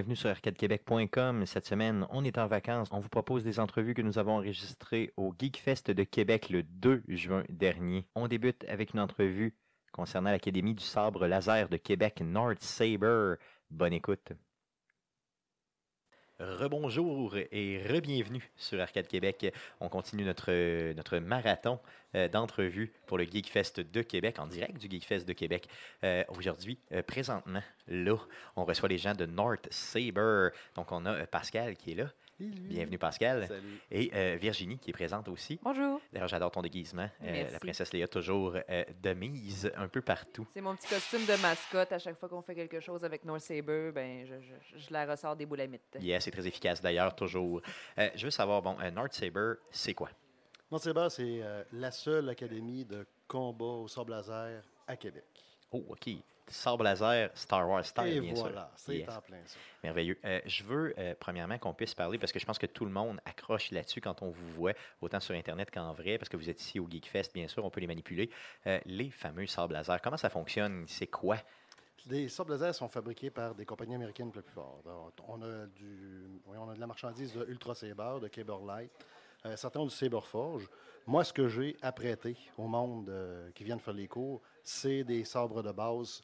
bienvenue sur arcadequebec.com. Cette semaine, on est en vacances. On vous propose des entrevues que nous avons enregistrées au Geekfest de Québec le 2 juin dernier. On débute avec une entrevue concernant l'Académie du sabre laser de Québec North Saber. Bonne écoute. Rebonjour et re-bienvenue sur Arcade Québec. On continue notre, marathon euh, d'entrevues pour le Geekfest de Québec, en direct du Geekfest de Québec. Euh, Aujourd'hui, euh, présentement, là, on reçoit les gens de North Saber. Donc, on a euh, Pascal qui est là. Bienvenue Pascal. Salut. Et euh, Virginie qui est présente aussi. Bonjour. D'ailleurs, j'adore ton déguisement. Euh, la princesse Léa, toujours euh, de mise un peu partout. C'est mon petit costume de mascotte. À chaque fois qu'on fait quelque chose avec North Saber, ben, je, je- je la ressors des boulamites. Yes, c'est très efficace d'ailleurs, toujours. Euh, je veux savoir, bon, euh, North Saber, c'est quoi? North Saber, c'est euh, la seule académie de combat au sable laser à Québec. Oh, OK. Sabre laser, Star Wars style, Et bien voilà, sûr. c'est Yes. en plein ça. Merveilleux. Euh, je veux, euh, premièrement, qu'on puisse parler, parce que je pense que tout le monde accroche là-dessus quand on vous voit, autant sur Internet qu'en vrai, parce que vous êtes ici au Geekfest, bien sûr, on peut les manipuler. Euh, les fameux sabres laser, comment ça fonctionne? C'est quoi? Les sables laser sont fabriqués par des compagnies américaines plupart. Donc, On a, du, oui, on a de la marchandise de Ultra Saber, de Light. Euh, certains ont du Saber Forge. Moi, ce que j'ai apprêté au monde qui vient de faire les cours, c'est des sabres de base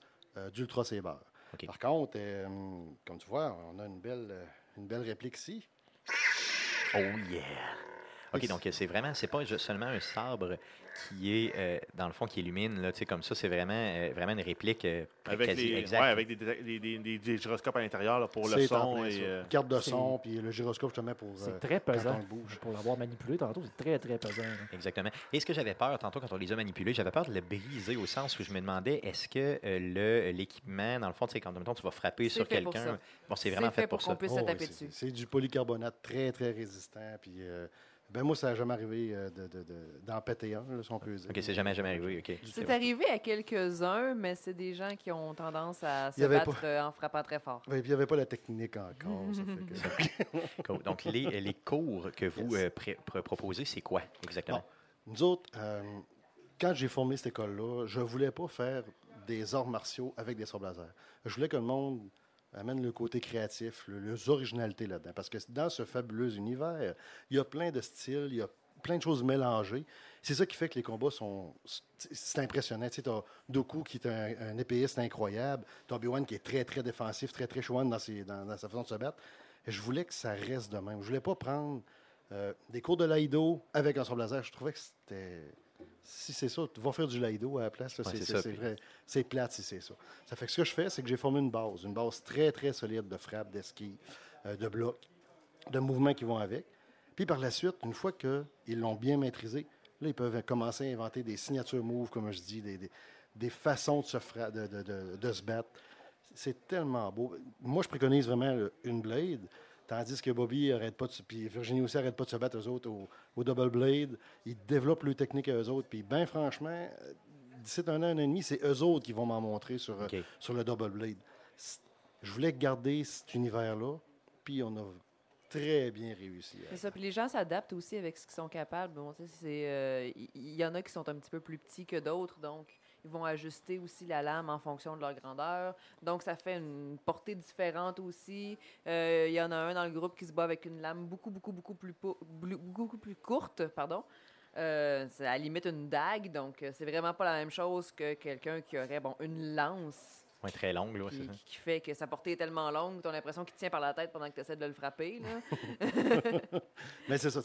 d'Ultra Saber. OK. Par contre, euh, comme tu vois, on a une belle, euh, une belle réplique ici. Oh yeah! OK, donc c'est vraiment, c'est pas seulement un sabre qui est, euh, dans le fond, qui illumine, là, tu sais, comme ça, c'est vraiment, euh, vraiment une réplique euh, Avec, quasi les, exacte. ouais, avec des, des, des- des- des gyroscopes à l'intérieur là, pour le son. Et, euh, Carte de C'est- son, puis le gyroscope, je te mets pour. C'est euh, très quand pesant. on le bouge. Pour l'avoir manipulé tantôt, c'est très, très pesant. Exactement. Et ce que j'avais peur tantôt quand on les a manipulés, j'avais peur de le briser au sens où je me demandais est-ce que euh, le l'équipement, dans le fond, tu sais, quand mettons, tu vas frapper C'est sur fait pour quelqu'un, ça. bon, c'est vraiment fait pour, qu'on ça. puisse Oh, se oui, taper c'est- dessus. C'est du polycarbonate très, très résistant. Puis, euh, ben moi, ça n'a jamais arrivé euh, de- de- de- d'en péter un, là, si on peut dire. Ok, c'est jamais jamais arrivé. Ok. C'est arrivé à quelques-uns, mais c'est des gens qui ont tendance à se battre euh, en frappant très fort. Ouais, puis il n'y avait pas la technique encore. ça fait que- Cool. Donc les, les cours que vous Yes. euh, proposez, c'est quoi exactement? Nous autres, euh, quand j'ai formé cette école-là, je ne voulais pas faire des arts martiaux avec des sabres laser. Je voulais que le monde amène le côté créatif, le- les originalités là-dedans. Parce que dans ce fabuleux univers, il y a plein de styles, il y a plein de choses mélangées. C'est ça qui fait que les combats sont... c'est- impressionnant. Tu sais, as Doku qui est un, un épéiste incroyable. Tu Obi-Wan qui est très, très défensif, très, très chouane dans, sa façon de se battre. Et je voulais que ça reste de même. Je voulais pas prendre euh, des cours de laïdo avec un laser. Je trouvais que c'était... Si c'est ça, tu vas faire du laïdo à la place. Ouais, c'est, vrai. C'est plate si c'est ça. Ça fait que ce que je fais, c'est que j'ai formé une base. Une base très, très solide de frappe, d'esquive, euh, de blocs, de mouvements qui vont avec. Puis par la suite, une fois qu'ils l'ont bien maîtrisé, là, ils peuvent commencer à inventer des signatures moves, comme je dis, des, des- des façons de se, fra- de, de- de- de se battre. C'est tellement beau. Moi, je préconise vraiment une blade, tandis que Bobby arrête pas de se, puis Virginie aussi arrête pas de se battre eux autres au, au double blade. Ils développent leur technique à eux autres. Puis, bien franchement, d'ici un an, un an et demi, c'est eux autres qui vont m'en montrer sur, sur le double blade. Je voulais garder cet univers-là, puis on a très bien réussi. C'est ça. Puis les gens s'adaptent aussi avec ce qu'ils sont capables. Bon, c'est, euh, il il y, en a qui sont un petit peu plus petits que d'autres, donc ils vont ajuster aussi la lame en fonction de leur grandeur. Donc ça fait une portée différente aussi. Euh, Il y en a un dans le groupe qui se bat avec une lame beaucoup, beaucoup, beaucoup plus, beaucoup plus courte, pardon. Euh, c'est à la limite une dague, donc euh, c'est vraiment pas la même chose que quelqu'un qui aurait bon une lance Ouais, très longue, là, c'est qui, ça. qui fait que sa portée est tellement longue, tu as l'impression qu'il te tient par la tête pendant que tu essaies de le frapper. Là. Mais c'est ça.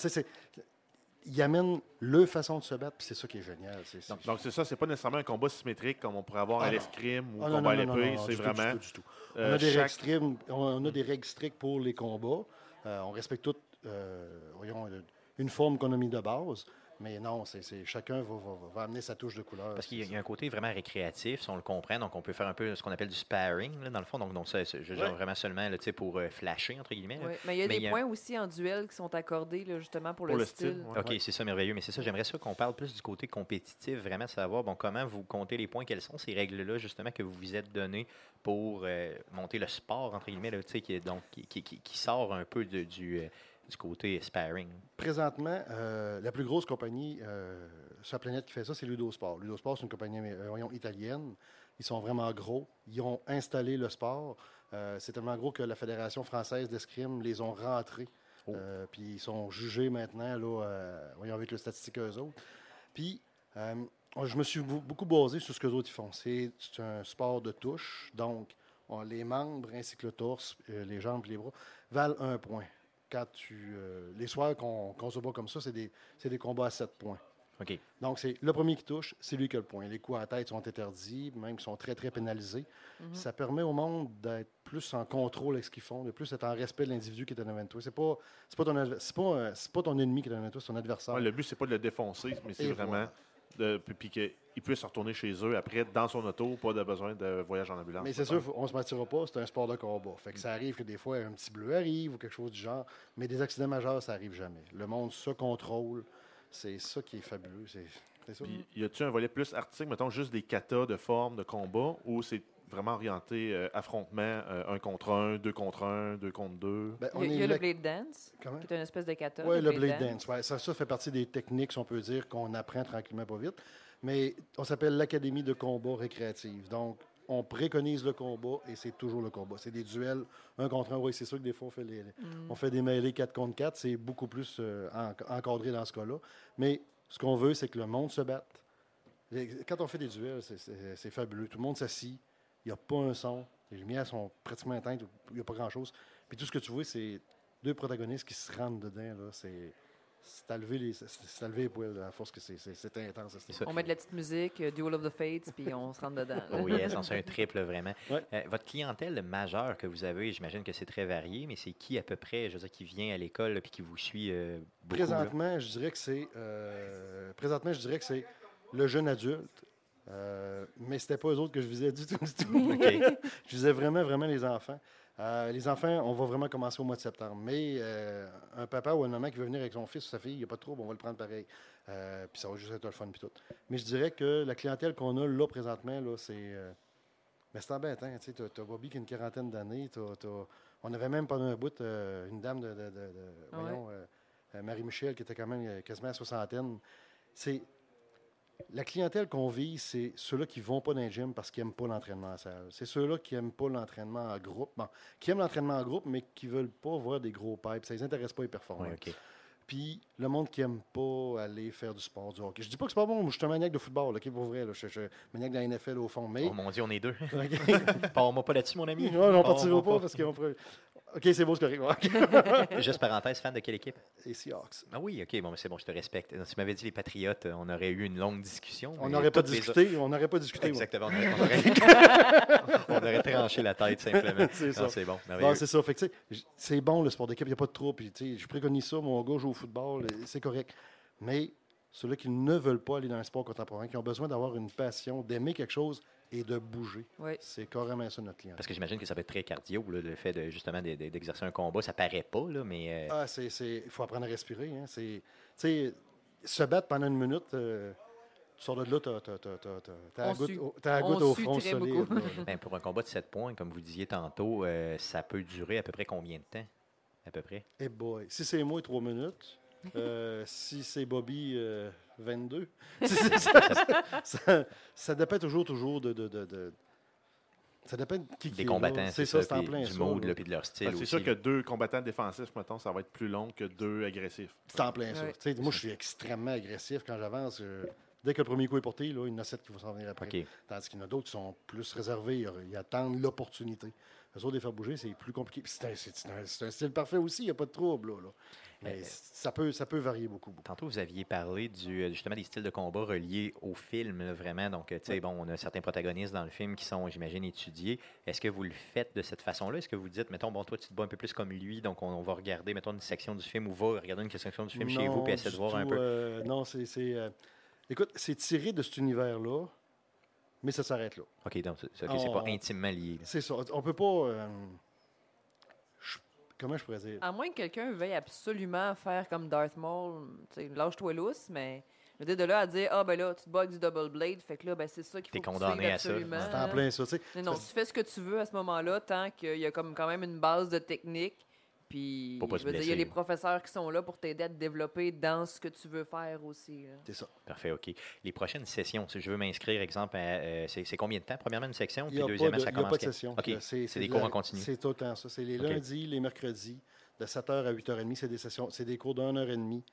Ils amènent leur façon de se battre, puis c'est ça qui est génial. Donc, c'est ça, c'est pas nécessairement un combat symétrique comme on pourrait avoir Ah à non. l'escrime ou Ah, non, combat non, à l'épée. C'est du tout, du vraiment. tout, du tout. On euh, a des chaque- règles strictes, on a des règles strictes pour les combats. Euh, on respecte toutes, euh, voyons, une forme qu'on a mis de base. Mais non, c'est chacun va, va- va amener sa touche de couleur. Parce qu'il y, a- y un côté vraiment récréatif, si on le comprend. Donc, on peut faire un peu ce qu'on appelle du sparring, là, dans le fond. Donc, donc ça, c'est- je Ouais. genre vraiment seulement là, tu sais, pour euh, flasher, entre guillemets. Ouais, Mais il y a Mais des il y a- points aussi en duel qui sont accordés là, justement pour, Pour le, le style, style. ouais. OK, c'est ça, merveilleux. Mais c'est ça, j'aimerais ça qu'on parle plus du côté compétitif, vraiment savoir bon, comment vous comptez les points, quelles sont ces règles-là, justement, que vous vous êtes données pour euh, monter le sport, entre guillemets, là, tu sais, qui, est donc, qui, qui- qui- qui sort un peu de- du, euh, du côté sparring? Présentement, euh, la plus grosse compagnie euh, sur la planète qui fait ça, c'est Ludosport. Ludosport, c'est une compagnie euh, voyons, italienne. Ils sont vraiment gros. Ils ont installé le sport. C'est tellement gros que la Fédération française d'escrime les ont rentrés. Oh. Puis ils sont jugés maintenant, là, voyons, avec le statistique eux autres. Puis je me suis beaucoup basé sur ce que les autres font. C'est un sport de touche, donc on- les membres ainsi que le torse, les jambes et les bras valent un point. Quand tu, euh, les soirs qu'on se bat comme ça, c'est des, combats à sept points. OK. Donc, c'est le premier qui touche, c'est lui qui a le point. Les coups à la tête sont interdits, même ils sont très, très pénalisés. Mhm. Ça permet au monde d'être plus en contrôle avec ce qu'ils font, de plus être en respect de l'individu qui est en avant de toi. C'est pas, ton, adver- c'est pas, euh, pas ton ennemi qui est en avant de toi, c'est ton adversaire. Ouais, le but, c'est pas de le défoncer, mais c'est vraiment voilà. Puis, qu'ils puissent retourner chez eux après, dans son auto, pas de besoin de voyage en ambulance. Mais c'est sûr, on se mentira pas, c'est un sport de combat. Fait que ça arrive que des fois, un petit bleu arrive ou quelque chose du genre, mais des accidents majeurs, ça arrive jamais. Le monde se contrôle. C'est ça qui est fabuleux. C'est, c'est ça. Puis, y a-tu un volet plus artistique, mettons, juste des katas de forme de combat, ou c'est vraiment orienté euh, affrontement, euh, un contre un, deux contre un, deux contre deux? Ben, on Il y a, il y a le Blade Dance, Comment? qui est une espèce de kata. Oui, le blade dance. ouais. ça, ça fait partie des techniques, si on peut dire, qu'on apprend tranquillement pas vite. Mais on s'appelle l'Académie de combat récréative. Donc, on préconise le combat et c'est toujours le combat. C'est des duels un contre un. Oui, c'est sûr que des fois, on fait, les- Mm. on fait des mêlées 4 contre 4. C'est beaucoup plus euh, en- encadré dans ce cas-là. Mais ce qu'on veut, c'est que le monde se batte. Quand on fait des duels, c'est fabuleux. Tout le monde s'assit. Il n'y a pas un son. Les lumières sont pratiquement éteintes. Il n'y a pas grand-chose. Puis tout ce que tu vois, c'est deux protagonistes qui se rentrent dedans. là. C'est c'est à lever les, c'est- à lever les poils à force que c'est c'est- c'est intense. C'est. On met de la petite musique, euh, Duel of the Fates, puis on se rentre dedans. là. Oh yes, c'est un triple vraiment. Ouais. Euh, votre clientèle majeure que vous avez, j'imagine que c'est très varié, mais c'est qui à peu près, je veux dire, qui vient à l'école et qui vous suit euh, beaucoup? là? Présentement, je dirais que c'est euh, présentement, je dirais que c'est le jeune adulte. Euh, mais c'était pas eux autres que je visais du tout. du tout. Je visais vraiment, vraiment les enfants. Euh, les enfants, on va vraiment commencer au mois de septembre. Mais euh, un papa ou une maman qui veut venir avec son fils ou sa fille, il n'y a pas de trouble, on va le prendre pareil. Euh, puis ça va juste être le fun puis tout. Mais je dirais que la clientèle qu'on a là présentement, là, c'est. mais c'est embêtant. Tu sais, t'as- as Bobby qui a une quarantaine d'années. On avait même pendant un bout une dame de, de- de- de- Ah voyons, Marie-Michel qui était quand même quasiment à soixantaine. C'est. La clientèle qu'on vise, c'est ceux-là qui ne vont pas dans le gym parce qu'ils n'aiment pas l'entraînement en salle. C'est ceux-là qui n'aiment pas l'entraînement en groupe. Bon, qui aiment l'entraînement en groupe, mais qui ne veulent pas voir des gros pipes. Ça ne les intéresse pas les performances. Ouais, OK. Puis le monde qui n'aime pas aller faire du sport, du hockey. Je dis pas que c'est pas bon, je suis un maniaque de football, OK, pour vrai. Là. Je, suis un maniaque de la NFL au fond. Mais. Oh mon Dieu, on est deux. OK. Parle-moi pas là-dessus, mon ami. Ouais, on Parle-moi partira pas parce qu'on pourrait. OK, c'est beau, c'est correct. Juste parenthèse, fan de quelle équipe? Et Seahawks. Ah oui, ok, bon, mais c'est bon, je te respecte. Si tu m'avais dit les Patriotes, euh, on aurait eu une longue discussion. On n'aurait pas les discuté. On n'aurait pas discuté. Exactement, on aurait, on aurait- on aurait tranché la tête simplement. C'est ça. C'est bon, c'est ça. Fait que, c'est bon le sport d'équipe, il n'y a pas de. Puis, sais, Je préconise ça, mon gars joue au football, euh, c'est correct. Mais ceux-là qui ne veulent pas aller dans un sport contemporain, qui ont besoin d'avoir une passion, d'aimer quelque chose et de bouger, Oui. c'est carrément ça notre client. Parce que j'imagine que ça peut être très cardio, là, le fait de justement de- de- d'exercer un combat. Ça paraît pas, là, mais euh, Ah, c'est, c'est, il faut apprendre à respirer. Hein. C'est, tu sais, se battre pendant une minute, euh, tu sors de là, t'as, t'as, t'as, t'as, t'as- t'as la goutte, goutte au front très solide. ben, pour un combat de 7 points, comme vous disiez tantôt, euh, ça peut durer à peu près combien de temps? À peu près? Eh boy. Si c'est moi, trois minutes. Euh, si c'est Bobby, euh, 22. ça, ça- ça- ça dépend toujours, toujours de, de, de- de- Ça dépend de qui Des combattants, c'est ça, ça, c'est en plein du ça, mood, là. puis de leur style aussi. c'est sûr que deux combattants défensifs, mettons, ça va être plus long que deux agressifs. C'est en plein ça. Ouais. Sais, Moi, je suis extrêmement agressif quand j'avance. euh, dès que le premier coup est porté, là, il y en a sept qui vont s'en venir après. Tandis qu'il y en a d'autres qui sont plus réservés. Ils attendent l'opportunité. Eux autres, les faire bouger, c'est plus compliqué. C'est un, style parfait aussi. Il n'y a pas de trouble. Là, là. Mais Euh, ça, peut, ça peut varier beaucoup. beaucoup. Tantôt, vous aviez parlé du, euh, justement des styles de combat reliés au film, là, vraiment. Donc, euh, tu sais, bon, on a certains protagonistes dans le film qui sont, j'imagine, étudiés. Est-ce que vous le faites de cette façon-là? Est-ce que vous dites, mettons, bon, toi, tu te bats un peu plus comme lui, donc on, on va regarder, mettons, une section du film ou va regarder une section du film chez vous, puis essayer de voir un peu? euh, non, c'est. c'est, euh, écoute, c'est tiré de cet univers-là, mais ça s'arrête là. OK, donc, c'est pas intimement lié. C'est ça. On peut pas. euh, je- comment je pourrais dire? À moins que quelqu'un veuille absolument faire comme Darth Maul, tu sais, lâche-toi lousse, mais je veux dire, de là à dire, ah ben là, tu te bats avec du double blade, fait que là, ben c'est ça qu'il T'es faut que tu condamné suives à ça. absolument. C'est en plein ça. tu sais. Non, non, tu fais ce que tu veux à ce moment-là, tant qu'il y a comme quand même une base de technique, Puis, pas je se veux dire, il y a blesser, les là. professeurs qui sont là pour t'aider à te développer dans ce que tu veux faire aussi. là. C'est ça. Parfait, OK. Les prochaines sessions, si je veux m'inscrire, exemple, à, euh, c'est c'est combien de temps? Premièrement, une section, Il puis n'y a, pas deuxièmement, de, ça il y a commence pas de quand? session. OK. Là, C'est des de cours la- en continu. C'est tout le temps ça. C'est les OK. lundis, les mercredis, de 7h à 8h30. C'est des sessions, c'est des cours d'une heure et demie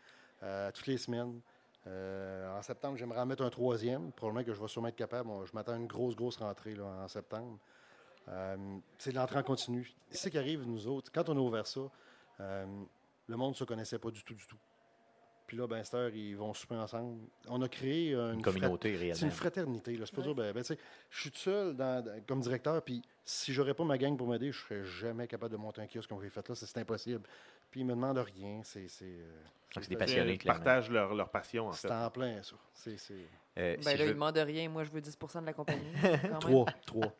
euh, toutes les semaines. Euh, en septembre, j'aimerais en mettre un troisième. Probablement que je vais sûrement être capable. Bon, je m'attends à une grosse, grosse rentrée là, en septembre. Euh, c'est de l'entrée en continu. C'est ce qui arrive, nous autres. Quand on a ouvert ça, euh, le monde ne se connaissait pas du tout, du tout. Puis là, ben, cette heure, ils vont souper ensemble. On a créé une, Une frat- communauté, c'est une fraternité. là. C'est pas Ouais. dur. Ben, ben, tu sais, je suis tout seul dans- dans- comme directeur, puis si j'aurais pas ma gang pour m'aider, je serais jamais capable de monter un kiosque comme j'ai fait là. C'est c'est impossible. Puis ils me demandent rien. C'est c'est, euh, c'est des passionnés, Ils partagent leur, leur passion, en c'est en plein, ça. C'est c'est- Euh, Ben si, là, je ils demandent rien. Moi, je veux 10 de la compagnie. quand même. Trois. Trois.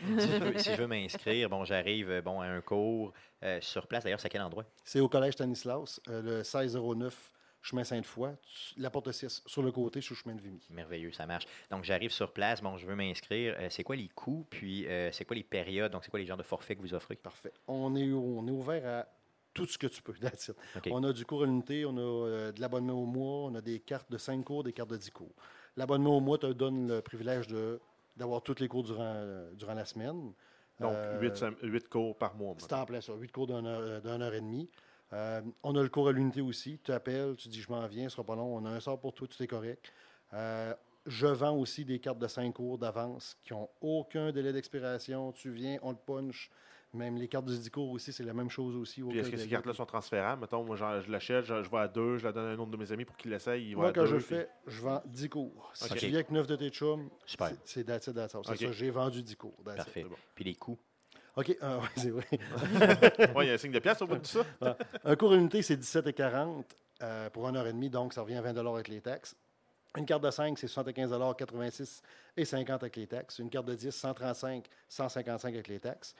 Si je veux- si je veux m'inscrire, bon, j'arrive euh, bon, à un cours euh, sur place. D'ailleurs, c'est à quel endroit? C'est au collège Stanislas, euh, le 1609 chemin Sainte-Foy, la porte 6, sur le côté, sur le chemin de Vimy. Merveilleux, ça marche. Donc, j'arrive sur place, bon, je veux m'inscrire. Euh, c'est quoi les coûts, puis euh, c'est quoi les périodes? Donc, c'est quoi les genres de forfaits que vous offrez? Parfait. On est, on est ouvert à tout ce que tu peux. that's it. OK. On a du cours à l'unité, on a euh, de l'abonnement au mois, on a des cartes de 5 cours, des cartes de 10 cours. L'abonnement au mois te donne le privilège de, d'avoir tous les cours durant, durant la semaine. Donc, Euh, 8, cours par mois. C'est en plein ça, 8 cours d'une heure, euh, d'une heure et demie. Euh, on a le cours à l'unité aussi. Tu appelles, tu dis je m'en viens, ce sera pas long. On a un sort pour toi, tout est correct. Euh, je vends aussi des cartes de 5 cours d'avance qui n'ont aucun délai d'expiration. Tu viens, on le punch. Même les cartes de 10 cours aussi, c'est la même chose aussi. Aucun est-ce que ces cartes-là sont transférables? Mettons, moi, je l'achète, je, je vais à deux, je la donne à un autre de mes amis pour qu'il l'essaye. Moi, quand je le puis- fais, je vends 10 cours. Si tu viens avec 9 de tes chums, Super. c'est- that's it, that's. C'est ça, j'ai vendu 10 cours. that's it. Parfait. c'est bon. Puis les coûts? OK, ah, ouais, c'est vrai. Ouais, il y a un signe de pièce au bout de ça. Un cours à l'unité, c'est 17,40 euh, pour 1 heure et demie, donc ça revient à 20 avec les taxes. Une carte de 5, c'est 75 86 et 50 avec les taxes. Une carte de 10, 135, 155 avec les taxes.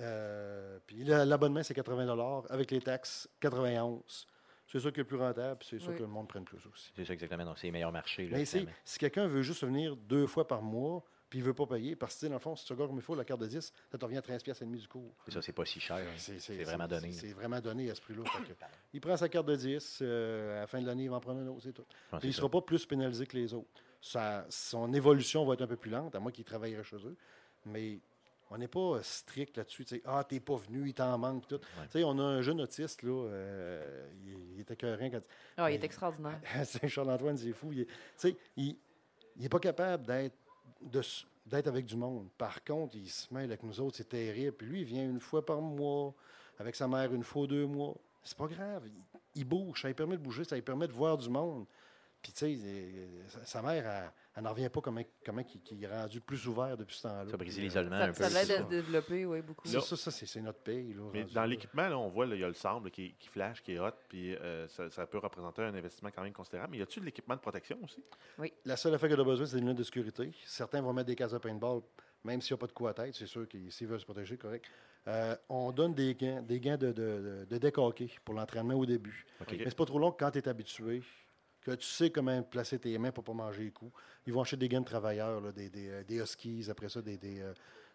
Euh, puis l'abonnement, c'est 80 avec les taxes, 91. C'est ça qui est le plus rentable, puis c'est ça Oui. que le monde prenne plus aussi. C'est ça exactement. Donc, c'est les meilleurs marchés. Là, Mais finalement. si quelqu'un veut juste venir deux fois par mois, puis il ne veut pas payer, parce que dans le fond, si tu regardes comme il faut, la carte de 10, ça te revient à 13 pièces et demi du cours. C'est ça, c'est pas si cher. hein. C'est vraiment donné. C'est vraiment donné à ce prix-là. Que il prend sa carte de 10, euh, à la fin de l'année, il va en prendre un autre, c'est tout. Puis il ne sera pas plus pénalisé que les autres. Sa- son évolution va être un peu plus lente, à moins qu'il travaillerait chez eux. Mais on n'est pas euh, strict là-dessus. tu sais, Ah, t'es pas venu, il t'en manque. Tout. On a un jeune autiste, là, euh, il, il était écœurant quand Ah, il est extraordinaire. c'est Charles-Antoine, c'est fou. Il est- tu sais, il n'est pas capable d'être de d'être avec du monde. Par contre, il se mêle avec nous autres, c'est terrible. Puis lui, il vient une fois par mois, avec sa mère une fois, deux mois. C'est pas grave. Il, il bouge, ça lui permet de bouger, ça lui permet de voir du monde. Puis, tu sais, euh, sa- mère, elle, elle n'en revient pas comment, comment il, qu'il est rendu plus ouvert depuis ce temps-là. Ça briser Puis, l'isolement Ça, un peu. ça l'aide à se développer, oui, beaucoup. Ça, ça, ça, c'est notre pays. Là, Mais dans l'équipement, là, on voit, il y a le sable qui, qui flash, qui est hot, puis euh, ça, ça peut représenter un investissement quand même considérable. Mais y a-t-il de l'équipement de protection aussi? La seule affaire que tu as besoin, c'est des lunettes de sécurité. Certains vont mettre des cases de paintball, même s'il n'y a pas de coup à tête. C'est sûr qu'ils s'ils veulent se protéger, correct. Euh, on donne des gants, des gants de, de, pour l'entraînement au début. OK. Mais c'est pas trop long quand tu es habitué, que tu sais comment placer tes mains pour pas manger les coups. Ils vont acheter des gants de travailleurs, là, des, des, euh, des huskies, après ça, des, des, euh,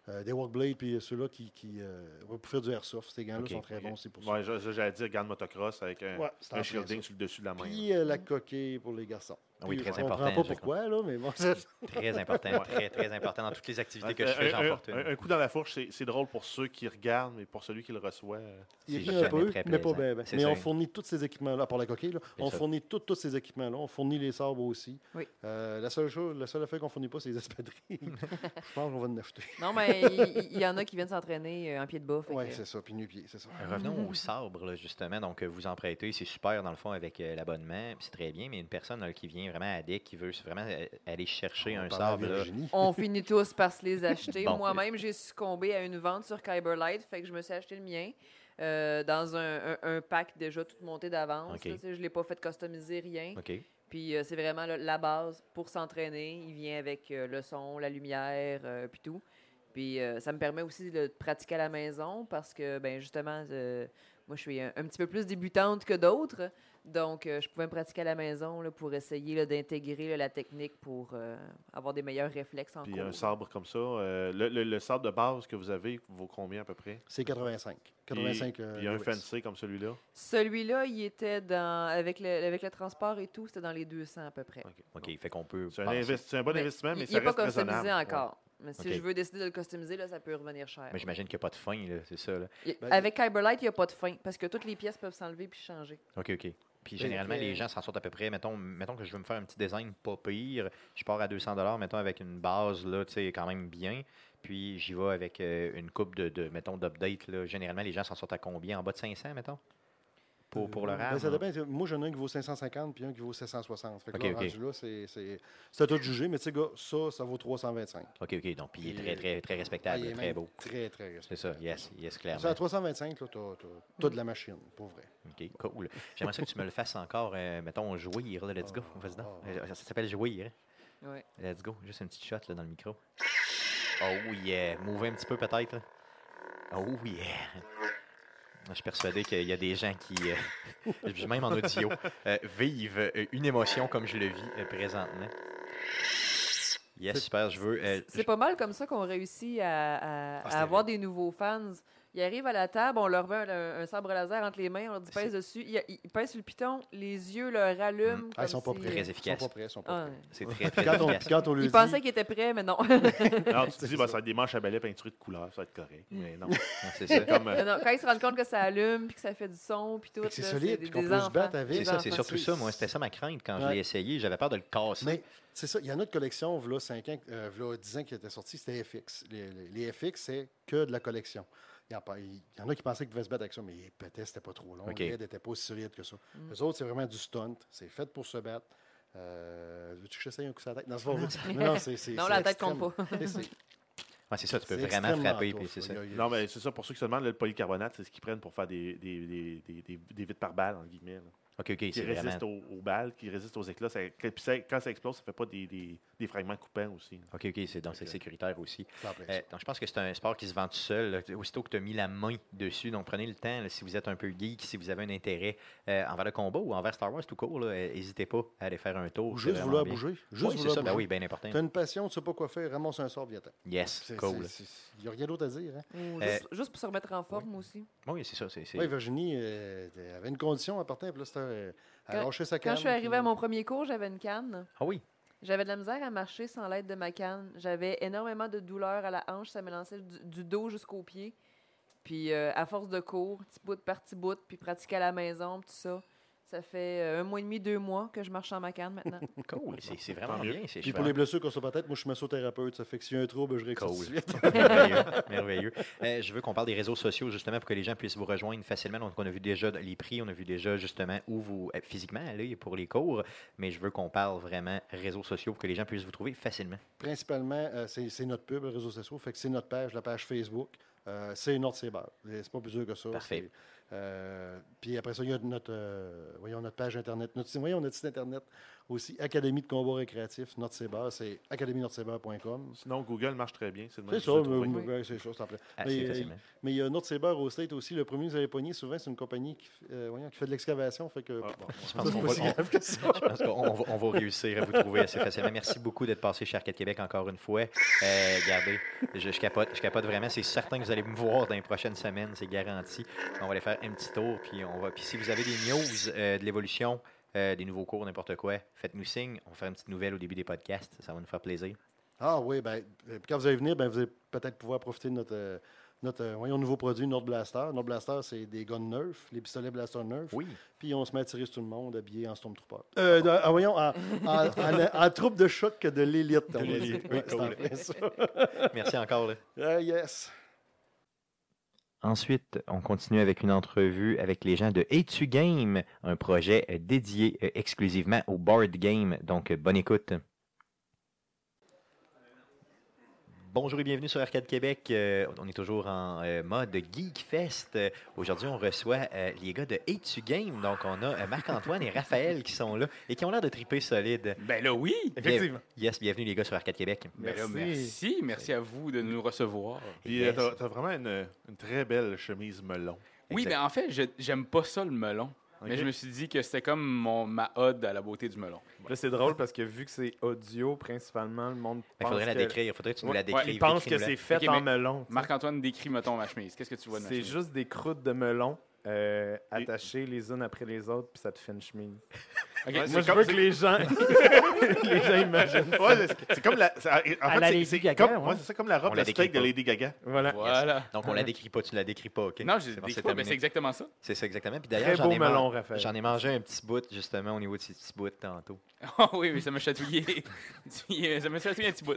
euh, des workblades, puis ceux-là qui, qui euh, vont pour faire du airsoft. Ces gants-là sont très bons aussi pour ça. Ouais, j'allais dire garde motocross avec un, Ouais, c'est un shielding ça. sur le dessus de la main. Puis euh, la coquille pour les garçons. Ah oui, très je comprends important, pas je pourquoi, là, mais bon. Très important, très, très important dans toutes les activités que je fais, j'en un, porte une. un- coup dans la fourche, c'est c'est drôle pour ceux qui regardent, mais pour celui qui le reçoit. Il est un jamais peu, très mais pas bien. ben. Mais on fournit tous ces équipements-là, pour la coquille, on fournit tous ces équipements-là. On fournit les sabres aussi. Oui. Euh, la, seule chose, la seule affaire qu'on ne fournit pas, c'est les espadrilles. Je pense qu'on va en acheter. Non, mais il y, en a qui viennent s'entraîner euh, en pied de bas. Oui, c'est ça. Puis nu-pied, c'est ça. Revenons au sabre, là, justement. Donc, euh, vous en prêtez, c'est super, dans le fond, avec l'abonnement, puis c'est très bien, mais une personne là, qui vient vraiment addict, qui veut vraiment euh, aller chercher On un sabre, là. On finit tous par se les acheter. Bon. Moi-même, j'ai succombé à une vente sur Kyberlight, fait que je me suis acheté le mien euh, dans un, un- un pack déjà tout monté d'avance. Je ne l'ai pas fait customiser, rien. OK. Puis euh, c'est vraiment là, la base pour s'entraîner. Il vient avec euh, le son, la lumière, euh, puis tout. Puis euh, ça me permet aussi de le pratiquer à la maison parce que, ben justement, euh, moi, je suis un, un petit peu plus débutante que d'autres. Donc, euh, je pouvais me pratiquer à la maison là, pour essayer d'intégrer la technique pour euh, avoir des meilleurs réflexes en Puis cours. un sabre comme ça. euh, le, le- le sabre de base que vous avez vaut combien à peu près? C'est 85. Puis- 85 euh, Puis un fancy comme celui-là? Celui-là, il était dans avec le, avec le transport et tout, c'était dans les 200 à peu près. OK. OK, fait qu'on peut. C'est un, un bon Mais investissement, mais il ça n'est pas customisé raisonnable. encore. Mais si je veux décider de le customiser, là, ça peut revenir cher. Mais j'imagine qu'il n'y a pas de fin, c'est ça. Là. Il- Ben, avec Kyberlight, il n'y a pas de fin parce que toutes les pièces peuvent s'enlever puis changer. OK, OK. Puis généralement, les gens s'en sortent à peu près. Mettons, mettons que je veux me faire un petit design pas pire. Je pars à 200 mettons, avec une base, là, tu sais, quand même bien. Puis j'y vais avec euh, une coupe de, de, mettons, d'update. là. Généralement, les gens s'en sortent à combien? En bas de 500, mettons? Pour, pour le Ben, RAM ça dépend. Moi, j'en ai un qui vaut 550 puis un qui vaut 760. Fait que Ok, là, rendu là, c'est- c'est c'est à toi de juger. Mais tu sais, gars, ça, ça vaut 325. OK, OK. Donc, puis il est très, très, très Ah, respectable, il est très beau. Très, très C'est respectable. ça, yes, yes, Ça, clairement. à 325, là, t'as as, de la machine, pour vrai. OK, cool. J'aimerais ça que tu me le fasses encore, euh, mettons, jouir, là, let's go. Oh, Vas-y oh, Euh, Ça s'appelle jouir. hein? Ouais. Let's go. Juste un petit shot là, dans le micro. Oh yeah. Mouver un petit peu peut-être. Oh yeah. Je suis persuadé qu'il y a des gens qui, euh, même en audio, euh, vivent euh, une émotion comme je le vis euh, présentement. Yes, super. Je veux. euh, C'est pas mal comme ça qu'on réussit à, à- Ah, à avoir des nouveaux fans. Ils arrivent à la table, on leur met un, un sabre laser entre les mains, on leur dit pèse dessus. Ils, ils pèsent sur le piton, les yeux leur allument. Mm. Ah, ils sont pas prêts. Très Ils sont pas prêts. Ils sont pas Ah, prêts. C'est très, très Quand on, efficace. quand on le Ils dit, pensaient qu'ils étaient prêts, mais non. Alors, tu te dis, bah, ça. va être des manches à balai peinturées de couleur, ça va être correct. Mais non. Non, C'est ça. Comme, euh, Non, non, quand ils se rendent compte que ça allume, puis que ça fait du son, puis tout. C'est solide, puis qu'on peut se battre avec. C'est ça, c'est surtout ça. Moi, c'était ça ma crainte quand je l'ai essayé. J'avais peur de le casser. Mais c'est ça, il y a de collection, voilà 5 ans, euh, v'là 10 ans qui était sorti, c'était FX. Les, les- les FX, c'est que de la collection. Il y, en, a qui pensaient qu'ils devaient se battre avec ça, mais ils pétaient, c'était pas trop long. OK. L'aide n'était pas aussi solide que ça. Mm. Les autres, c'est vraiment du stunt. C'est fait pour se battre. Euh, Veux-tu que j'essaye un coup sur la tête? Non, c'est pas vrai. Non, c'est, la tête compte pas. C'est- c'est- Ouais, c'est ça, tu peux vraiment frapper. tough, ça. Non, mais c'est ça, pour ceux qui se demandent, le polycarbonate, c'est ce qu'ils prennent pour faire des, des, des, des, des, des vitres par balle, en guillemets. là. OK, OK, Qui vraiment. résistent aux, aux balles, qui résistent aux éclats. Ça- que- puis ça- quand ça explose, ça fait pas des, des, des fragments coupants aussi. là. OK, OK, c'est donc c'est sécuritaire aussi. Euh, donc, je pense que c'est un sport qui se vend tout seul. là. Aussitôt que tu as mis la main dessus, donc prenez le temps, là, si vous êtes un peu geek, si vous avez un intérêt euh, envers le combat ou envers Star Wars tout court, là, euh, n'hésitez pas à aller faire un tour. Juste vouloir bien. bouger. Oui, Juste c'est vouloir ça, ben bouger. oui, bien important. Tu as une passion, tu sais pas quoi faire, ramasse un sort, viens-t'en. Yes, C'est- cool. Il n'y a rien d'autre à dire. Hein? Euh, juste, juste pour se remettre en forme aussi. Oui, c'est ça. c'est c'est- Oui, Virginie euh, avait une condition à partir, puis là, c'était, elle a Quand- lâché sa Quand canne. je suis arrivée puis- à mon premier cours, j'avais une canne. Ah oui, J'avais de la misère à marcher sans l'aide de ma canne. J'avais énormément de douleur à la hanche. Ça me lançait du, du dos jusqu'aux pieds. Puis euh, à force de cours, petit bout par petit bout, puis pratiquer à la maison, tout ça. Ça fait euh, un mois et demi, deux mois que je marche sans ma canne maintenant. cool. C'est vraiment bien. Puis suis pour les blessures qu'on se peut-être, moi, je suis massothérapeute. Ça fait que s'il y a un trouble, je réexerce Cool. merveilleux. merveilleux. Euh, je veux qu'on parle des réseaux sociaux justement pour que les gens puissent vous rejoindre facilement. Donc, on a vu déjà les prix, on a vu déjà justement où vous euh, physiquement aller pour les cours, mais je veux qu'on parle vraiment réseaux sociaux pour que les gens puissent vous trouver facilement. Principalement, euh, c'est c'est notre pub, les réseaux sociaux. Fait que c'est notre page, la page Facebook. Euh, c'est Nord Cyber. C'est pas plus dur que ça. Parfait. Euh, puis après ça, il y a notre, euh, voyons, notre page Internet. Notre, voyons, notre site Internet aussi, Académie de combat récréatif, Nord Cyber. C'est académie-nordcyber.com. Sinon, Google marche très bien. C'est ça, ouais, c'est ça, c'est en plein. Assez Mais, euh, il y a Nord Cyber au State aussi. Le premier que vous avez pogné, souvent, c'est une compagnie qui, fait- euh, voyons, qui fait de l'excavation. Fait que, Ah, bon, Je ça, pense qu'on va- on- va, on va réussir à vous trouver assez facilement. Merci beaucoup d'être passé chez Arcade Québec encore une fois. Euh, regardez, je, je capote, je capote vraiment. C'est certain que vous allez me voir dans les prochaines semaines, c'est garanti. On va aller faire un petit tour, puis on va. Puis si vous avez des news euh, de l'évolution, euh, des nouveaux cours, n'importe quoi, faites-nous signe. On va faire une petite nouvelle au début des podcasts. Ça va nous faire plaisir. Ah oui, ben, euh, quand vous allez venir, ben, vous allez peut-être pouvoir profiter de notre, euh, notre euh, voyons, nouveau produit, Nord Blaster. Nord Blaster, c'est des guns Nerf, les pistolets Blaster Nerf. Oui. Puis on se met à tirer sur tout le monde habillé en Stormtrooper. Euh, de- ah, voyons, en, en- en- en troupe de choc de l'élite. dire. l'élite, en cool. Merci encore. là. Yes. Ensuite, on continue avec une entrevue avec les gens de A2 Game, un projet euh, dédié euh, exclusivement au board game. Donc, euh, bonne écoute. Bonjour et bienvenue sur Arcade Québec. Euh, on est toujours en euh, mode Geek Fest. Euh, Aujourd'hui, on reçoit euh, les gars de A2 Game. Donc, on a euh, Marc-Antoine et Raphaël qui sont là et qui ont l'air de triper solide. Ben là, oui, effectivement. Yes, bienvenue les gars sur Arcade Québec. Ben là, Merci. merci. À vous de nous recevoir. Puis Yes. tu as, vraiment une, une très belle chemise melon. Oui, mais en fait, je- j'aime pas ça le melon. Mais je me suis dit que c'était comme mon, ma ode à la beauté du melon. Là, c'est drôle parce que vu que c'est audio, principalement, le monde Il pense faudrait la que... décrire. faudrait que tu nous Ouais, la décrives. Ils pensent que c'est fait Ok, en melon. Marc-Antoine, décris, mettons, ma chemise. Qu'est-ce que tu vois de ma C'est juste des croûtes de melon euh, attachées les unes après les autres, puis ça te fait une chemise. Ouais, Moi, je comme- veux que les gens, les gens imaginent. Ouais, c'est- comme la. c'est- En À fait, la c'est- Lady c'est Gaga, comme, ouais. ouais, c'est ça, comme la robe de steak de. Lady Gaga. Voilà. Voilà. Donc, on la décrit pas, tu ne la décris pas, OK? Non, je bon, décris pas, mais c'est exactement ça. C'est ça, exactement. Puis Très d'ailleurs, j'en beau ai, man- melon, Raphaël. j'en ai mangé un petit bout, justement, au niveau de ces petits bouts tantôt. Ah oui, oui, ça m'a chatouillé. ça m'a chatouillé un petit bout.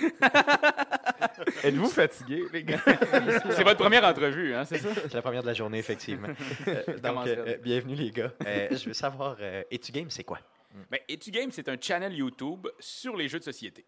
Êtes-vous fatigué, les gars? C'est votre première entrevue, hein, c'est ça? C'est la première de la journée, effectivement. Euh, donc, euh, bienvenue, les gars. Euh, je veux savoir, euh, Et-tu Game, c'est quoi? Ben, Etu Game, c'est un channel YouTube sur les jeux de société.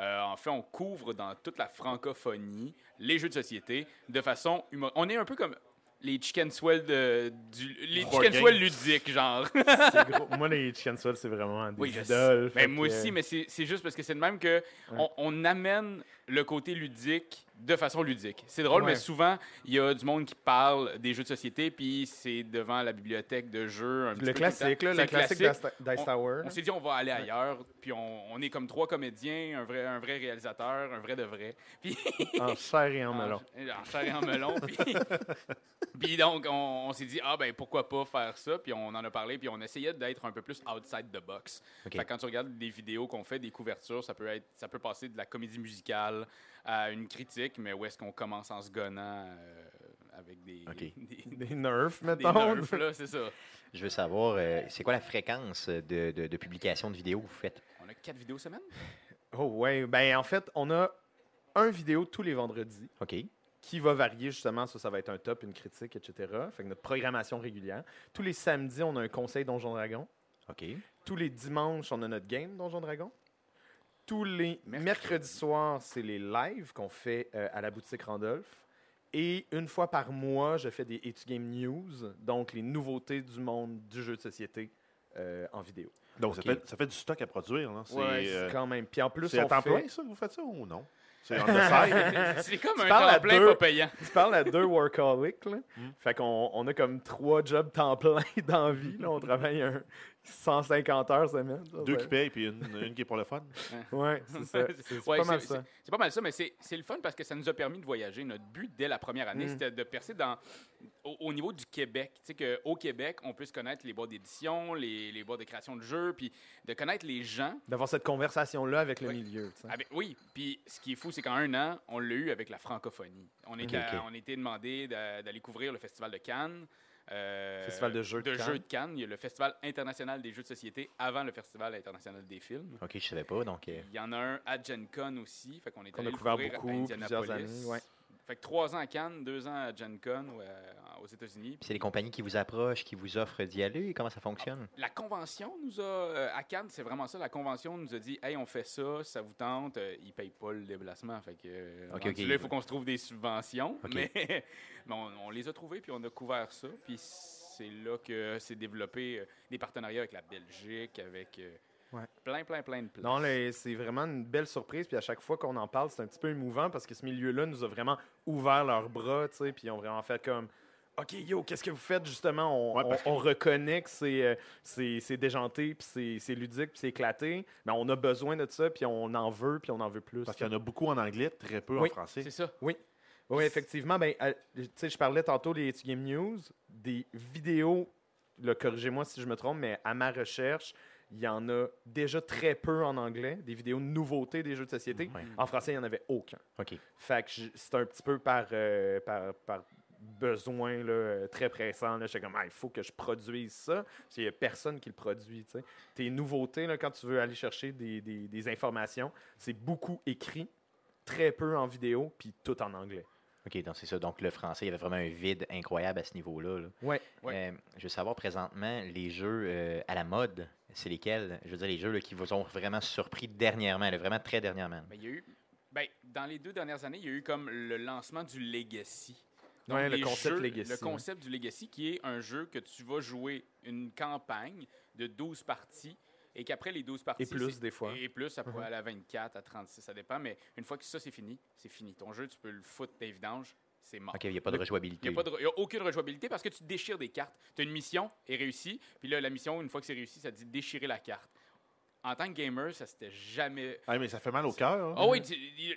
Euh, en fait, on couvre dans toute la francophonie les jeux de société de façon On est un peu comme les chicken swell de, du, les chicken swell ludiques, genre. Gros. Moi, les chicken swell, c'est vraiment des Oui, idoles. Ben, moi que- aussi, mais c'est juste parce que c'est de même que on, on amène le côté ludique de façon ludique. C'est drôle, Ouais. mais souvent, il y a du monde qui parle des jeux de société, puis c'est devant la bibliothèque de jeux. Un petit Le peu classique, là, C'est la le classique classique. d'Ice Tower. On s'est dit, on va aller ailleurs, puis on, on est comme trois comédiens, un vrai, un vrai réalisateur, un vrai de vrai. Puis, En chair et en en, melon. en chair et en melon. puis, puis donc, on, on s'est dit, ah ben pourquoi pas faire ça, puis on en a parlé, puis on essayait d'être un peu plus outside the box. OK. Fait que quand tu regardes des vidéos qu'on fait, des couvertures, ça peut, être, ça peut passer de la comédie musicale à une critique, mais où est-ce qu'on commence en se gonnant euh, avec des, des, Des nerfs, des mettons. nerfs, là, c'est ça. Je veux savoir, euh, c'est quoi la fréquence de, de- de publication de vidéos que vous faites? On a quatre vidéos semaine? Oh, ouais. Ben, en fait, on a un vidéo tous les vendredis OK. qui va varier justement. Ça, ça va être un top, une critique, etc. Fait que notre programmation régulière. Tous les samedis, on a un conseil Donjon Dragon. OK. Tous les dimanches, on a notre game Donjon Dragon. Tous les Mercredi. mercredis soirs, c'est les lives qu'on fait euh, à la boutique Randolph. Et une fois par mois, je fais des Etu Game News, donc les nouveautés du monde du jeu de société euh, en vidéo. Donc, ça, fait, ça fait du stock à produire. là. C'est Ouais, euh, quand même. Puis en plus, c'est à temps fait- plein, ça, vous faites ça ou non? C'est on the side. C'est comme Tu un parles à temps plein deux. pas payant. Tu parles à deux workaholics, là. Mm. Fait qu'on on a comme trois jobs temps plein dans la vie. Là. On travaille un 150 heures semaine. ça, Deux ça- qui payent puis une, une qui est pour le fun. Ouais, c'est ça. C'est c'est Ouais, pas mal ça. c'est- pas mal ça, mais c'est c'est le fun parce que ça nous a permis de voyager. Notre but dès la première année, Mm. c'était de percer dans, au, au niveau du Québec. Tu sais, qu'au Québec, on puisse connaître les boîtes d'édition, les, les boîtes de création de jeux, puis de connaître les gens. D'avoir cette conversation-là avec le Oui. milieu. Avec, oui, puis ce qui est fou, c'est qu'en un an, on l'a eu avec la francophonie. On, était, ok. on était demandé d'a- d'aller couvrir le Festival de Cannes. Euh, Festival de jeux de Cannes. jeux de Cannes. Il y a le Festival international des jeux de société avant le Festival international des films. OK, je savais pas, donc... euh, Il y en a un à Gen Con aussi. Fait qu'on est Qu'on allé a couvert beaucoup, plusieurs années, ouais. Fait que trois ans à Cannes, deux ans à Gen Con ou, aux États-Unis. puis c'est les compagnies qui vous approchent, qui vous offrent d'y aller? Comment ça fonctionne? La convention nous a. euh, à Cannes, c'est vraiment ça. La convention nous a dit Hey, on fait ça, ça vous tente. Euh, ils payent pas le déplacement. Fait que. euh, Ok, rendu ok. là, il faut qu'on se trouve des subventions. Mais, mais on, on les a trouvés, puis on a couvert ça. Puis c'est là que s'est développé euh, des partenariats avec la Belgique, avec. Ouais. Plein, plein, plein de places. Non, c'est vraiment une belle surprise. Puis à chaque fois qu'on en parle, c'est un petit peu émouvant parce que ce milieu-là nous a vraiment ouvert leurs bras, tu sais, puis ils ont vraiment fait comme. OK, yo, qu'est-ce que vous faites justement? On, Ouais, on- on reconnaît que c'est, euh, c'est, c'est déjanté, puis c'est, c'est ludique, puis c'est éclaté. Mais on a besoin de ça, puis on en veut, puis on en veut plus. Parce qu'il y en a beaucoup en anglais, très peu Oui. en français. C'est ça. Oui, effectivement. Ben, euh, tu sais, je parlais tantôt des Etu Game News, des vidéos, corrigez-moi si je me trompe, mais à ma recherche, il y en a déjà très peu en anglais, des vidéos de nouveautés des jeux de société. En français, il n'y en avait aucun. OK. Fait que c'est un petit peu par, euh, par, par besoin là, très pressant. là. J'étais comme, Ah, il faut que je produise ça. Parce qu'il n'y a personne qui le produit. Tes nouveautés, là, quand tu veux aller chercher des, des- des informations, c'est beaucoup écrit, très peu en vidéo, puis tout en anglais. OK, donc c'est ça. Donc le français, il y avait vraiment un vide incroyable à ce niveau-là. là. Ouais. Ouais. Euh, je veux savoir présentement, les jeux euh, à la mode, c'est lesquels? Je veux dire, les jeux là, qui vous ont vraiment surpris dernièrement, là, vraiment très dernièrement. Ben, il y a eu, ben, dans les deux dernières années, il y a eu comme le lancement du Legacy. Ouais, le les concept jeux- Legacy, Le ouais. concept du Legacy, qui est un jeu que tu vas jouer une campagne de 12 parties et qu'après les 12 parties. Et plus, des fois. Et plus, ça pourrait Mhm. aller à 24, à 36, ça dépend. Mais une fois que ça, c'est fini, c'est fini. Ton jeu, tu peux le foutre des vidanges c'est mort. OK, il n'y a pas de Il rejouabilité. n'y a, de- il a aucune rejouabilité parce que tu déchires des cartes. Tu as une mission est réussie, puis là, la mission, une fois que c'est réussi, ça te dit déchirer la carte. En tant que gamer, ça s'était jamais. Ah, mais ça fait mal au cœur. hein. Ah oui, tu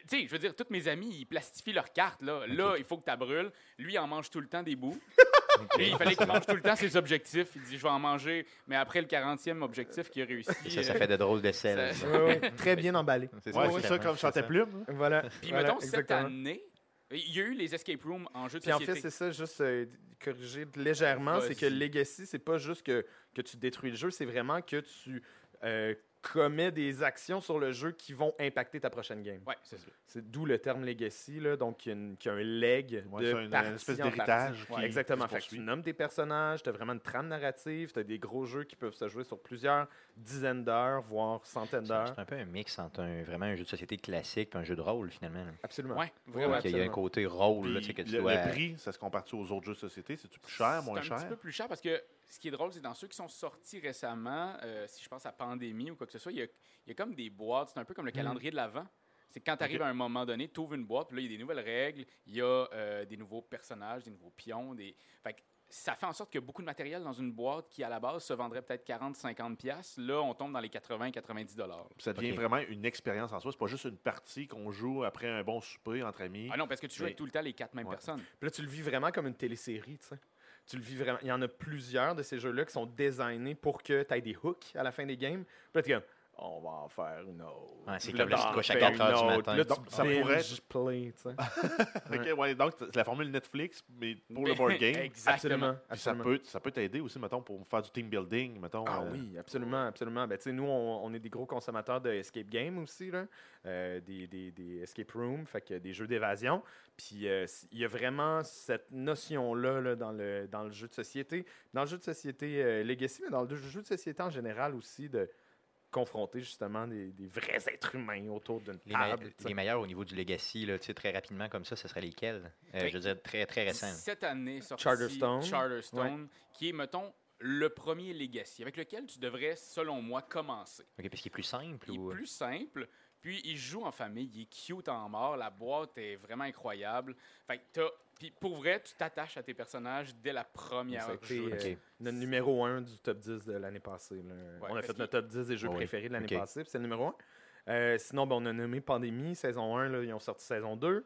sais, je veux dire, tous mes amis, ils plastifient leurs cartes. Là, là il faut que tu brûles. Lui, il en mange tout le temps des bouts. Lui, il fallait qu'il mange tout le temps ses objectifs. Il dit, je vais en manger. Mais après le 40e objectif qui a réussi. Ça, ça fait de drôles de sel. Ça- très bien emballé. C'est Ouais, ça, c'est ça, comme ça. Plume. hein. Voilà. Puis, Voilà, mettons, cette exactement. année, il y a eu les escape rooms en jeu de Puis en fait, c'est ça, juste euh, corriger légèrement, c'est que. Legacy, c'est pas juste que, que tu détruis le jeu, c'est vraiment que tu euh, commets des actions sur le jeu qui vont impacter ta prochaine game. Ouais, c'est ça. C'est d'où le terme Legacy, là, donc y a, un leg Ouais, de c'est une- partie une espèce en d'héritage qui- Exactement. qui Fait que tu nommes tes personnages, tu as vraiment une trame narrative, tu as des gros jeux qui peuvent se jouer sur plusieurs dizaines d'heures, voire centaines C'est d'heures. c'est un peu un mix entre un, vraiment un jeu de société classique et un jeu de rôle, finalement. là. Absolument. Ouais, Ouais, vraiment. ouais, Donc, il y a un côté rôle, là, que tu le, dois... le prix, ça se compare-tu aux autres jeux de société? C'est-tu plus cher, moins C'est cher? un petit peu plus cher parce que ce qui est drôle, c'est dans ceux qui sont sortis récemment, euh, si je pense à Pandémie ou quoi que ce soit, il y a, il y a comme des boîtes. C'est un peu comme le calendrier de l'Avent. C'est quand tu arrives à un moment donné, tu ouvres une boîte, puis là, il y a des nouvelles règles, il y a euh, des nouveaux personnages, des nouveaux pions. Des... Fait que ça fait en sorte qu'il y a beaucoup de matériel dans une boîte qui, à la base, se vendrait peut-être 40-50$. piastres. Là, on tombe dans les 80-90$. dollars. Ça devient vraiment une expérience en soi. C'est pas juste une partie qu'on joue après un bon souper entre amis. Ah non, parce que tu joues Mais- avec tout le temps les quatre mêmes Ouais. personnes. Puis là, tu le vis vraiment comme une télésérie, tu sais. Tu le vis vraiment. Il y en a plusieurs de ces jeux-là qui sont designés pour que tu aies des hooks à la fin des games. Puis là, on va en faire une autre. Ouais, c'est comme là, tu te t'en couches à fais 4 une heures du autre. matin. Là, Donc, ça pourrait binge play, tu sais. Ok, ouais, donc, c'est la formule Netflix, mais pour le board game. Exactement. Absolument. Puis ça peut, ça peut t'aider aussi, mettons, pour faire du team building, mettons. Ah euh, oui, absolument, absolument. Ben, tu sais, nous, on, on est des gros consommateurs de escape game aussi, là. Euh, des, des, des escape rooms, fait que des jeux d'évasion. Puis euh, il y a vraiment cette notion-là là, dans, le, dans le jeu de société. Dans le jeu de société euh, Legacy, mais dans le jeu de société en général aussi, de confronter justement des, des vrais êtres humains autour d'une me- table. les meilleurs au niveau du legacy, là, tu sais, très rapidement comme ça, ce serait lesquels? Euh, je veux dire, très, très récent. Cette année, sorti Charterstone. Charterstone, qui est, mettons, le premier Legacy, avec lequel tu devrais, selon moi, commencer. OK, parce qu'il est plus simple Il est ou... plus simple, puis il joue en famille, il est cute en mort, la boîte est vraiment incroyable. Fait que t'as- Puis pour vrai, tu t'attaches à tes personnages dès la première jeu. euh, OK. Notre numéro 1 du top 10 de l'année passée. là. on a fait notre top 10 des jeux Ah préférés de l'année OK. passée, puis c'est le numéro 1. sinon, ben, on a nommé Pandémie, saison 1, là, ils ont sorti saison 2.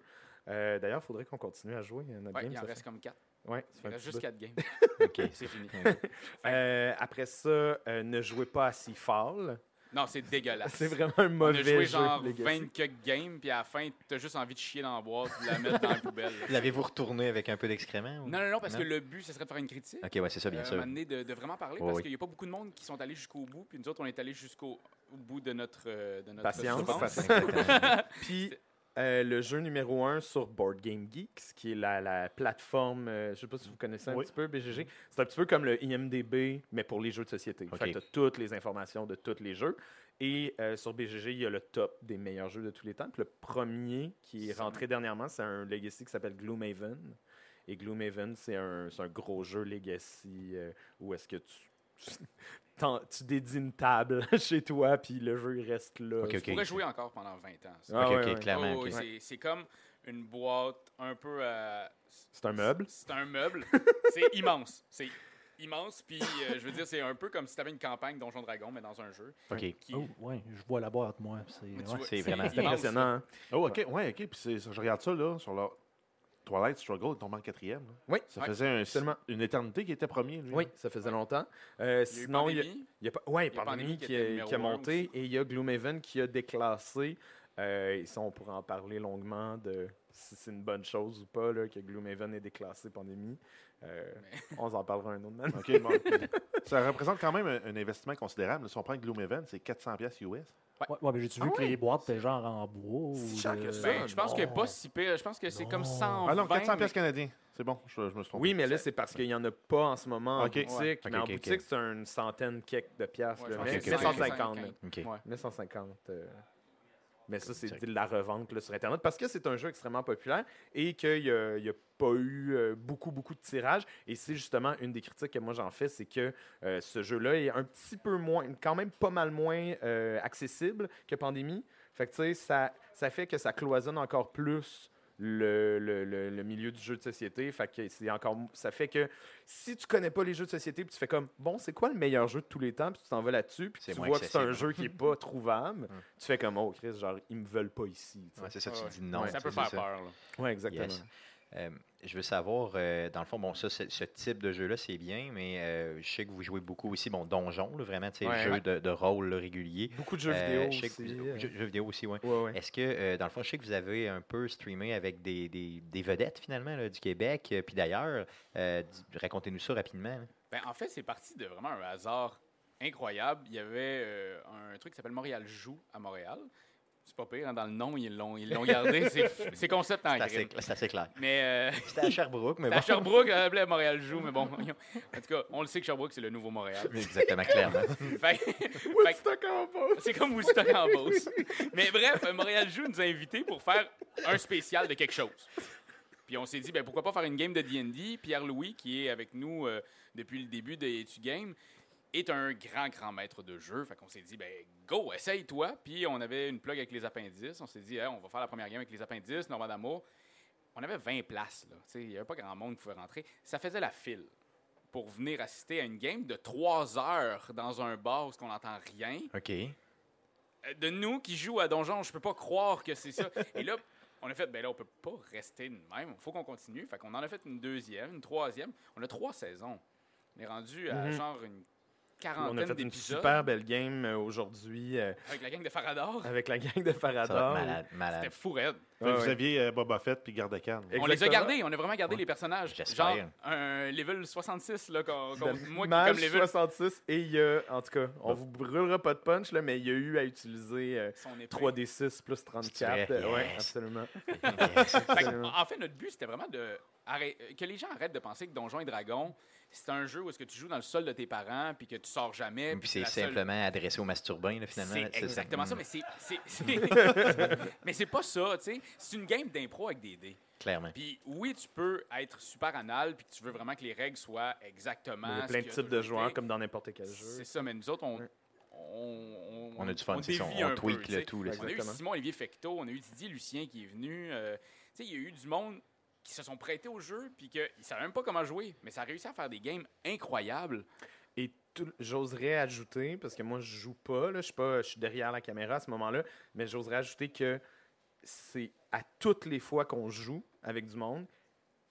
Euh, D'ailleurs, il faudrait qu'on continue à jouer à notre Ouais, game. il en ça reste fait- comme 4. Ouais, Il reste juste bout. 4 games. OK. C'est fini. Euh, après ça, euh, ne jouez pas à Seafall. Non, c'est dégueulasse. C'est vraiment un On mauvais a joué jeu. genre Legacy. 20 quelques games, puis à la fin, t'as juste envie de chier dans la boîte de la mettre dans la poubelle. L'avez-vous retourné avec un peu d'excréments? ou- Non, non, non, parce Non? que le but, ce serait de faire une critique. OK, ouais, c'est ça, bien Euh, sûr. moment donné, de, de vraiment parler, parce oui. qu'il n'y a pas beaucoup de monde qui sont allés jusqu'au bout, puis nous autres, on est allés jusqu'au au bout de notre, euh, de notre Patience. Exactement. Puis euh, le jeu numéro 1 sur Board Game Geeks, qui est la, la plateforme, euh, je sais pas si vous connaissez un Oui. petit peu BGG, c'est un petit peu comme le IMDB, mais pour les jeux de société. Fait tu as toutes les informations de tous les jeux. Et euh, sur BGG, il y a le top des meilleurs jeux de tous les temps. Puis le premier qui est rentré dernièrement, c'est un Legacy qui s'appelle Gloomhaven. Et Gloomhaven, c'est un, c'est un gros jeu Legacy où est-ce que tu, tu dédies une table chez toi, puis le jeu il reste là. Ok, Tu ok. pourrais jouer encore pendant 20 ans. Ah OK, ouais, clairement. Oh, c'est- C'est comme une boîte un peu. euh, C'est un meuble? C'est un meuble. c'est immense. C'est immense. Puis, euh, je veux dire, c'est un peu comme si tu avais une campagne Donjon Dragon, mais dans un jeu. OK. Qui, Oh, ouais, je vois la boîte, moi. C'est tu ouais. vois, c'est vraiment- impressionnant. hein? Oh, ok, ouais, ok. Puis c'est- je regarde ça, là, sur leur Twilight Struggle, il tombe en quatrième. là. Oui, Ça Ouais, faisait un- absolument. une éternité qui était premier, lui. oui, ça faisait longtemps. Euh, Il y a eu sinon, il y a, Pandémie. il y a pas- ouais, Il y a Pandémie Pandémie qui, qui était a, numéro qui a un monté aussi. et il y a Gloomhaven qui a déclassé. Euh, et ça, on pourra en parler longuement de si c'est une bonne chose ou pas là, que Gloomhaven ait déclassé Pandémie. Euh, on en parlera un autre moment. OK, bon. ça représente quand même un, un investissement considérable. Si on prend Gloomhaven, c'est 400$ piastres US. Ouais, ouais, mais j'ai-tu vu Ah que les boîtes étaient genre en bois? ou Si cher de- que ça. Ben, je pense que pas si pire. Je pense que c'est comme Non. 120. Ah non, 400$ mais- piastres canadiens. C'est bon, je, je me suis trompé. Oui, mais là, c'est parce qu'il n'y en a pas en ce moment en boutique. Ouais. Mais en ok, ok. boutique, c'est une centaine quelques de piastres. Ouais, là, je pense mais que c'est mais 150, 150. là. OK. Ouais. 1950. euh, Mais ça, c'est de la revente là, sur Internet parce que c'est un jeu extrêmement populaire et qu'il n'y a, il y a pas eu euh, beaucoup, beaucoup de tirages. Et c'est justement une des critiques que moi j'en fais, c'est que euh, ce jeu-là est un petit peu moins, quand même pas mal moins euh, accessible que Pandémie. Fait que ça, ça fait que ça cloisonne encore plus le, le- le- le milieu du jeu de société. Fait que c'est encore, ça fait que si tu connais pas les jeux de société, puis tu fais comme, bon, c'est quoi le meilleur jeu de tous les temps, puis tu t'en vas là-dessus, puis tu vois que c'est un jeu qui est pas trouvable, Hum. tu fais comme, oh, Chris, genre, ils me veulent pas ici. Ouais, c'est ça, tu Ouais, dis non. Ouais, ça peut faire peur. là. Ouais, exactement. Yes. Euh, je veux savoir, euh, dans le fond, bon, ça, ce type de jeu-là, c'est bien, mais euh, je sais que vous jouez beaucoup aussi, bon, donjon, là, vraiment, tu sais, Ouais. jeu Ouais. de, de rôle là, régulier. Beaucoup de jeux Euh, vidéo je sais que aussi. vous- euh. jeux, jeux vidéo aussi, oui. Ouais, ouais. Est-ce que, euh, dans le fond, je sais que vous avez un peu streamé avec des, des- des vedettes, finalement, là, du Québec, puis d'ailleurs, euh, racontez-nous ça rapidement. Ben, en fait, c'est parti de vraiment un hasard incroyable. Il y avait euh, un truc qui s'appelle Montréal Joue à Montréal. C'est pas pire, hein, dans le nom, ils l'ont ils l'ont gardé. C'est concept en crime. c'est assez clair. Mais euh, C'était à Sherbrooke, mais c'est à bon. Sherbrooke, appelait Montréal Joue, mais bon. En tout cas, on le sait que Sherbrooke, c'est le nouveau Montréal. Exactement, clairement. Woodstock en bas. C'est comme Woodstock en Beauce. Mais bref, euh, Montréal Joue nous a invités pour faire un spécial de quelque chose. Puis on s'est dit, ben, pourquoi pas faire une game de D&D. Pierre-Louis, qui est avec nous euh, depuis le début de Etu Game, est un grand, grand maître de jeu. Fait qu'on s'est dit, ben, go, essaye-toi. Puis on avait une plug avec les appendices. On s'est dit, Hey, on va faire la première game avec les appendices, Normand d'Amour. On avait 20 places. là. Il n'y avait pas grand monde qui pouvait rentrer. Ça faisait la file pour venir assister à une game de 3 heures dans un bar où on n'entend rien OK. euh, de nous qui jouent à Donjon, je peux pas croire que c'est ça. Et là, on a fait, ben là, on peut pas rester de même. Il faut qu'on continue. Fait qu'on en a fait une deuxième, une troisième. On a trois saisons. On est rendu à Mhm. genre une On a fait une super belle game euh, aujourd'hui euh, avec la gang de Farador. avec la gang de Farador. malade, malade. C'était fou raide. Ouais, Vous ouais. aviez euh, Boba Fett puis Garde-Can. On les a gardés. On a vraiment gardé Ouais. les personnages. Genre un level 66, là, qu'on- qu'on- moi comme level... 66 et il y a, en tout cas, on vous brûlera pas de punch, là, mais il y a eu à utiliser euh, son épée. 3d6 plus 34. C'est vrai? Euh, Ouais, Yes. absolument. Yes. En fait, notre but, c'était vraiment de que les gens arrêtent de penser que Donjons et Dragons, c'est un jeu où est-ce que tu joues dans le sol de tes parents puis que tu sors jamais. Puis c'est seule- simplement adressé aux masturbains, là, finalement. C'est exactement ça, Mm, mais c'est mais c'est pas ça, tu sais. C'est une game d'impro avec des dés. Clairement. Puis oui, tu peux être super anal puis que tu veux vraiment que les règles soient exactement. Il y a plein de types de joueurs comme dans n'importe quel jeu. C'est ça, mais nous autres, on. Ouais. On, On a du fun, on un peu, tweak tu le tout, là, On a eu. Simon Olivier Fecto, on a eu Didier Lucien qui est venu. euh, tu sais, il y a eu du monde qui se sont prêtés au jeu puis qu'ils ne savaient même pas comment jouer, mais ça a réussi à faire des games incroyables. Et j'oserais ajouter, parce que moi je joue pas, là, je suis pas, je suis derrière la caméra à ce moment-là, mais j'oserais ajouter que c'est à toutes les fois qu'on joue avec du monde,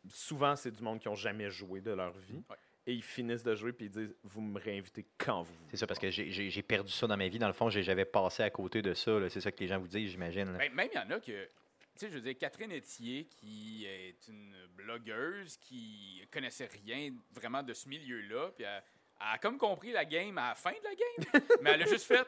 souvent c'est du monde qui ont jamais joué de leur vie, Ouais. et ils finissent de jouer puis ils disent vous me réinvitez quand vous voulez. C'est ça, parce que j'ai- perdu ça dans ma vie. Dans le fond, j'avais passé à côté de ça. C'est ça que les gens vous disent, j'imagine. Ben, même il y en a que, tu sais, je veux dire, Catherine Etier, qui est une blogueuse qui connaissait rien vraiment de ce milieu-là, puis elle, elle a comme compris la game à la fin de la game, mais elle a juste fait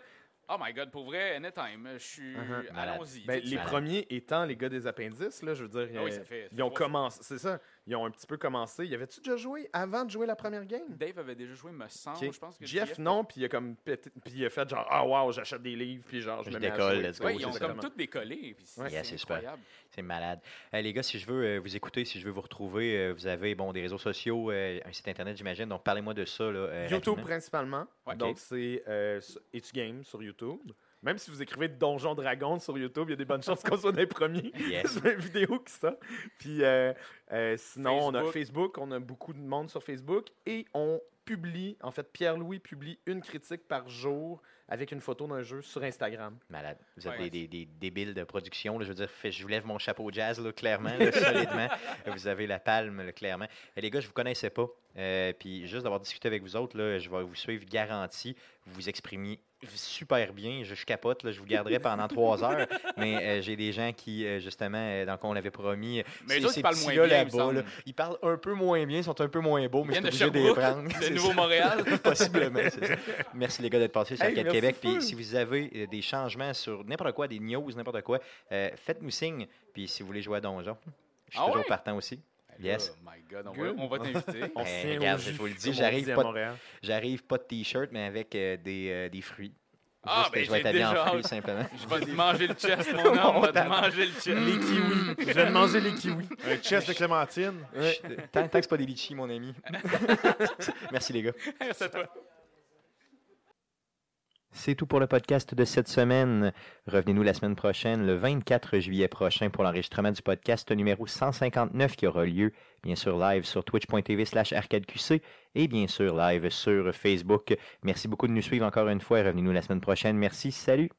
Oh my god, pour vrai, anytime, je suis. Malade. Allons-y. Ben, les malade. premiers étant les gars des appendices, là, je veux dire, Ah oui, euh, ça fait- ça ils fait ont trois commencé, c'est ça, ils ont un petit peu commencé. Y avait-tu déjà joué avant de jouer la première game? Dave avait déjà joué, me semble. Je pense que Jeff, non, puis il a comme pété- puis il a fait genre ah wow, j'achète des livres puis genre je, Je me mets à décolle, jouer. let's go, Ouais, c'est ils ont comme toutes décollé. Ouais. Yeah, c'est super. incroyable. C'est malade. Euh, les gars, si je veux euh, vous écouter, si je veux vous retrouver, euh, vous avez bon, des réseaux sociaux, euh, un site internet, j'imagine. Donc, parlez-moi de ça. Là, euh, YouTube rapidement. principalement. Ouais. Donc c'est euh, Etu Game sur YouTube. Même si vous écrivez Donjon Dragon sur YouTube, il y a des bonnes chances qu'on soit des premiers. Yes. C'est une vidéo qui sort. Puis euh, euh, sinon, on a Facebook. Facebook, on a beaucoup de monde sur Facebook et on publie, en fait, Pierre-Louis publie une critique par jour avec une photo d'un jeu sur Instagram. Malade. Vous êtes Ouais. des, des, des débiles de production. là. je veux dire, je vous lève mon chapeau jazz, là, clairement, là, solidement. Vous avez la palme, là, clairement. Et les gars, je vous connaissais pas. Euh, puis juste d'avoir discuté avec vous autres, là, je vais vous suivre garanti. Vous vous exprimiez super bien. Je, je capote, là, je vous garderai pendant trois heures. Mais euh, j'ai des gens qui, euh, justement, euh, dans quoi on l'avait promis. Mais les autres, ces ils parlent moins bien, là, ils parlent un peu moins bien, ils sont un peu moins beaux, mais je suis obligé de les prendre. le C'est nouveau ça. Montréal. Possiblement, c'est ça. Merci les gars d'être passés sur Hey, Arcade merci Québec. full. Puis si vous avez euh, des changements sur n'importe quoi, des news, n'importe quoi, euh, faites-nous signe. Puis si vous voulez jouer à Donjon, je suis Ah toujours ouais? partant aussi. Yes. Oh my god, on va, on va t'inviter. On regarde, je vous le dis, j'arrive pas de- Montréal. J'arrive pas de t-shirt, mais avec euh, des, euh, des fruits. Ah, Juste, ben, je vais être habillé en déjà fruits, simplement. Je vais te manger le chest, mon homme. On va te manger le chest. Les kiwis. Je viens de manger les kiwis. Un chest de clémentine. Ouais. Tant, tant que c'est pas des litchis, mon ami. Merci les gars. Merci à toi. C'est tout pour le podcast de cette semaine. Revenez-nous la semaine prochaine, le 24 juillet prochain, pour l'enregistrement du podcast numéro 159 qui aura lieu, bien sûr, live sur twitch.tv slash arcadeqc et bien sûr live sur Facebook. Merci beaucoup de nous suivre encore une fois. Revenez-nous la semaine prochaine. Merci. Salut!